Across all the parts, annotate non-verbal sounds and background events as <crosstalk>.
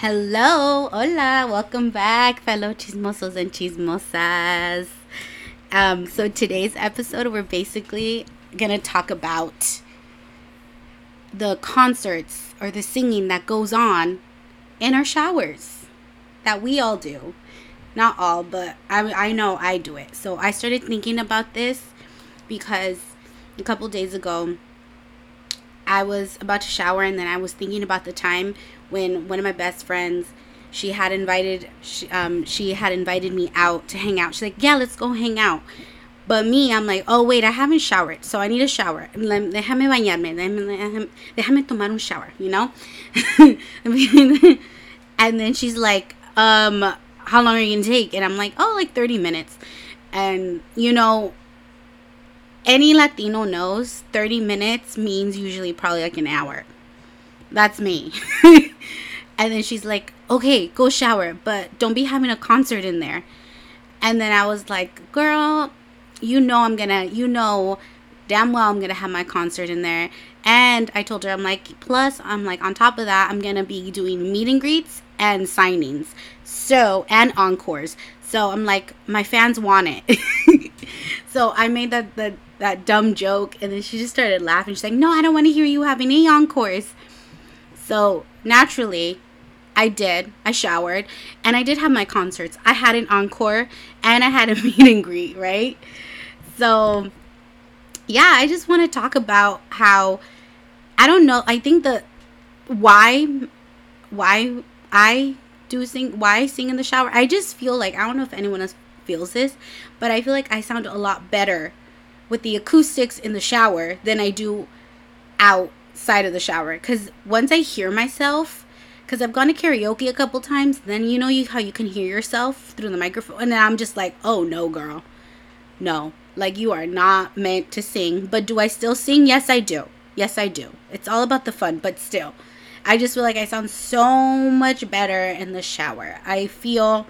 Hello, hola, welcome back, fellow chismosos and chismosas. Um, so today's episode, we're basically gonna talk about the concerts or the singing that goes on in our showers that we all do. Not all, but I, I know I do it. So I started thinking about this because a couple days ago, I was about to shower and then I was thinking about the time when one of my best friends she had invited she, um, she had invited me out to hang out. She's like yeah let's go hang out. But me i'm like oh wait i haven't showered so i need a shower. Déjame bañarme déjame, tomar un shower you know? <laughs> And then she's like um how long are you gonna take? And i'm like oh like 30 minutes. And you know any latino knows 30 minutes means usually probably like an hour. That's me. <laughs> and then she's like, okay, go shower, but don't be having a concert in there. And then I was like, girl, you know I'm gonna, you know damn well I'm gonna have my concert in there. And I told her, I'm like, plus, I'm like, on top of that, I'm gonna be doing meet and greets and signings. So, and encores. So I'm like, my fans want it. <laughs> so I made that, that, that dumb joke. And then she just started laughing. She's like, no, I don't want to hear you having any encores. So naturally, I did. I showered and I did have my concerts. I had an encore and I had a <laughs> meet and greet, right? So, yeah, I just want to talk about how I don't know. I think the why why I do sing why I sing in the shower. I just feel like I don't know if anyone else feels this, but I feel like I sound a lot better with the acoustics in the shower than I do outside of the shower because once I hear myself, because I've gone to karaoke a couple times, then you know you how you can hear yourself through the microphone, and then I'm just like, oh no, girl, no, like you are not meant to sing. But do I still sing? Yes, I do. Yes, I do. It's all about the fun, but still, I just feel like I sound so much better in the shower. I feel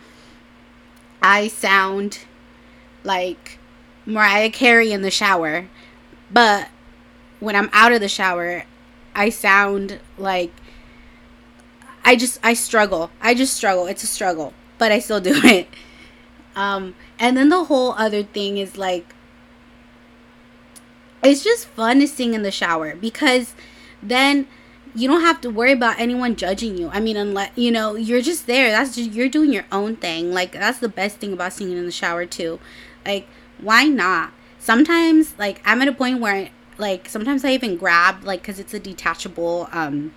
I sound like Mariah Carey in the shower, but when I'm out of the shower, I sound like I just I struggle. I just struggle. It's a struggle, but I still <laughs> do it. Um and then the whole other thing is like it's just fun to sing in the shower because then you don't have to worry about anyone judging you. I mean, unless you know you're just there. That's just you're doing your own thing. Like that's the best thing about singing in the shower too. Like why not? Sometimes like I'm at a point where like sometimes I even grab like because it's a detachable um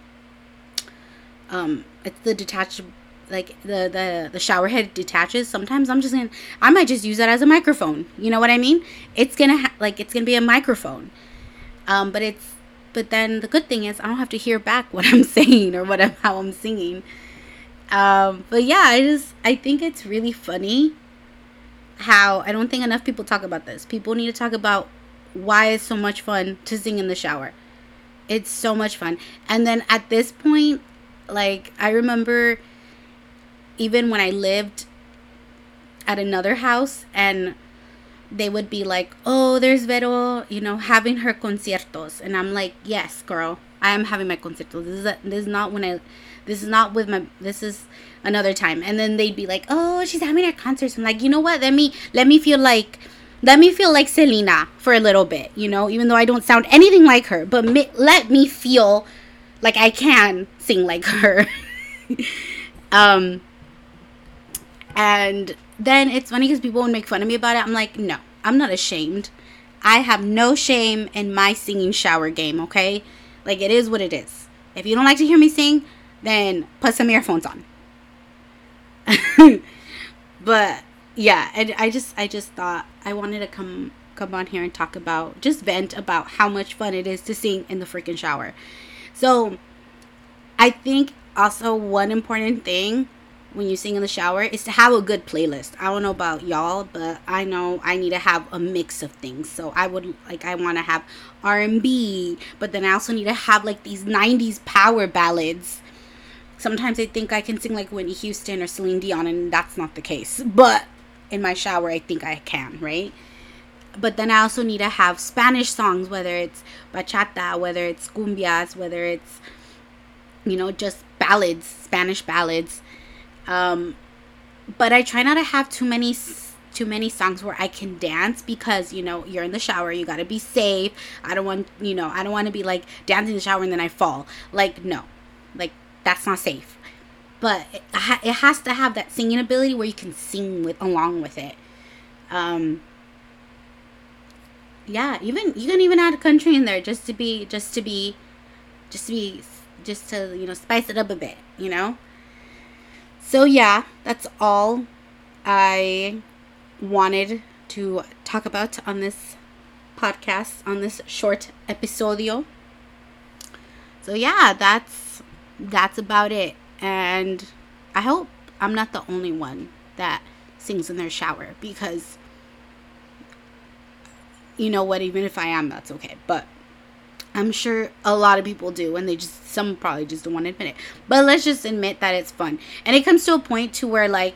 um it's the detachable like the the the shower head detaches sometimes i'm just gonna i might just use that as a microphone you know what i mean it's gonna ha- like it's gonna be a microphone um but it's but then the good thing is i don't have to hear back <laughs> what i'm saying or what I'm, how i'm singing um but yeah i just i think it's really funny how i don't think enough people talk about this people need to talk about why it's so much fun to sing in the shower. It's so much fun. And then at this point, like I remember even when I lived at another house and they would be like, "Oh, there's Vero, you know, having her conciertos," and I'm like, "Yes, girl, I am having my conciertos. This is a, this is not when I, this is not with my. This is another time." And then they'd be like, "Oh, she's having her concerts." I'm like, you know what? Let me let me feel like let me feel like Selena for a little bit, you know, even though I don't sound anything like her, but me, let me feel like I can sing like <laughs> her. um, and then it's funny because people would make fun of me about it. I'm like, no, I'm not ashamed. I have no shame in my singing shower game, okay? Like, it is what it is. If you don't like to hear me sing, then put some earphones on. <laughs> but yeah, and I just I just thought I wanted to come come on here and talk about just vent about how much fun it is to sing in the freaking shower. So I think also one important thing when you sing in the shower is to have a good playlist. I don't know about y'all, but I know I need to have a mix of things. So I would like I want to have R&B, but then I also need to have like these 90s power ballads. Sometimes I think I can sing like Whitney Houston or Celine Dion and that's not the case. But in my shower, I think I can, right? But then I also need to have Spanish songs, whether it's bachata, whether it's cumbias, whether it's, you know, just ballads, Spanish ballads. Um, but I try not to have too many too many songs where I can dance because you know you're in the shower you got to be safe. I don't want you know I don't want to be like dancing in the shower and then I fall. Like no. Like that's not safe. But it, it has to have that singing ability where you can sing with along with it. Um yeah even you can even add a country in there just to be just to be just to be just to you know spice it up a bit you know? So yeah that's all i wanted to talk about on this podcast on this short episodio. So yeah that's that's about it. And i hope i'm not the only one that sings in their shower because you know what even if i am that's okay but i'm sure a lot of people do and they just some probably just don't want to admit it but let's just admit that it's fun and it comes to a point to where like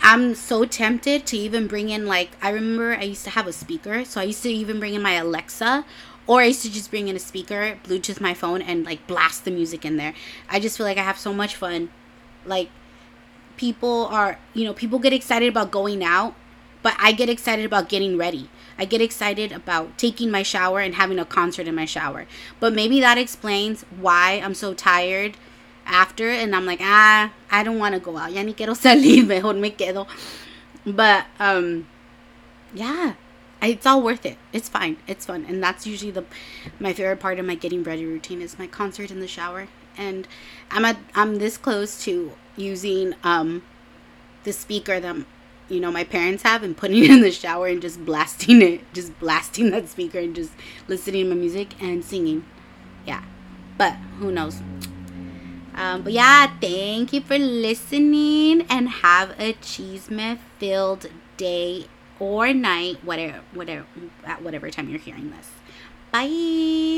i'm so tempted to even bring in like i remember i used to have a speaker so i used to even bring in my alexa or I used to just bring in a speaker, Bluetooth my phone, and like blast the music in there. I just feel like I have so much fun. Like, people are, you know, people get excited about going out, but I get excited about getting ready. I get excited about taking my shower and having a concert in my shower. But maybe that explains why I'm so tired after and I'm like, ah, I don't want to go out. Ya ni quiero <laughs> salir, mejor me quedo. But um yeah, it's all worth it. It's fine. It's fun, and that's usually the my favorite part of my getting ready routine is my concert in the shower. And I'm at I'm this close to using um the speaker that you know my parents have and putting it in the shower and just blasting it, just blasting that speaker and just listening to my music and singing. Yeah, but who knows. Um, but yeah, thank you for listening and have a cheese filled day or night, whatever, whatever, at whatever time you're hearing this. Bye.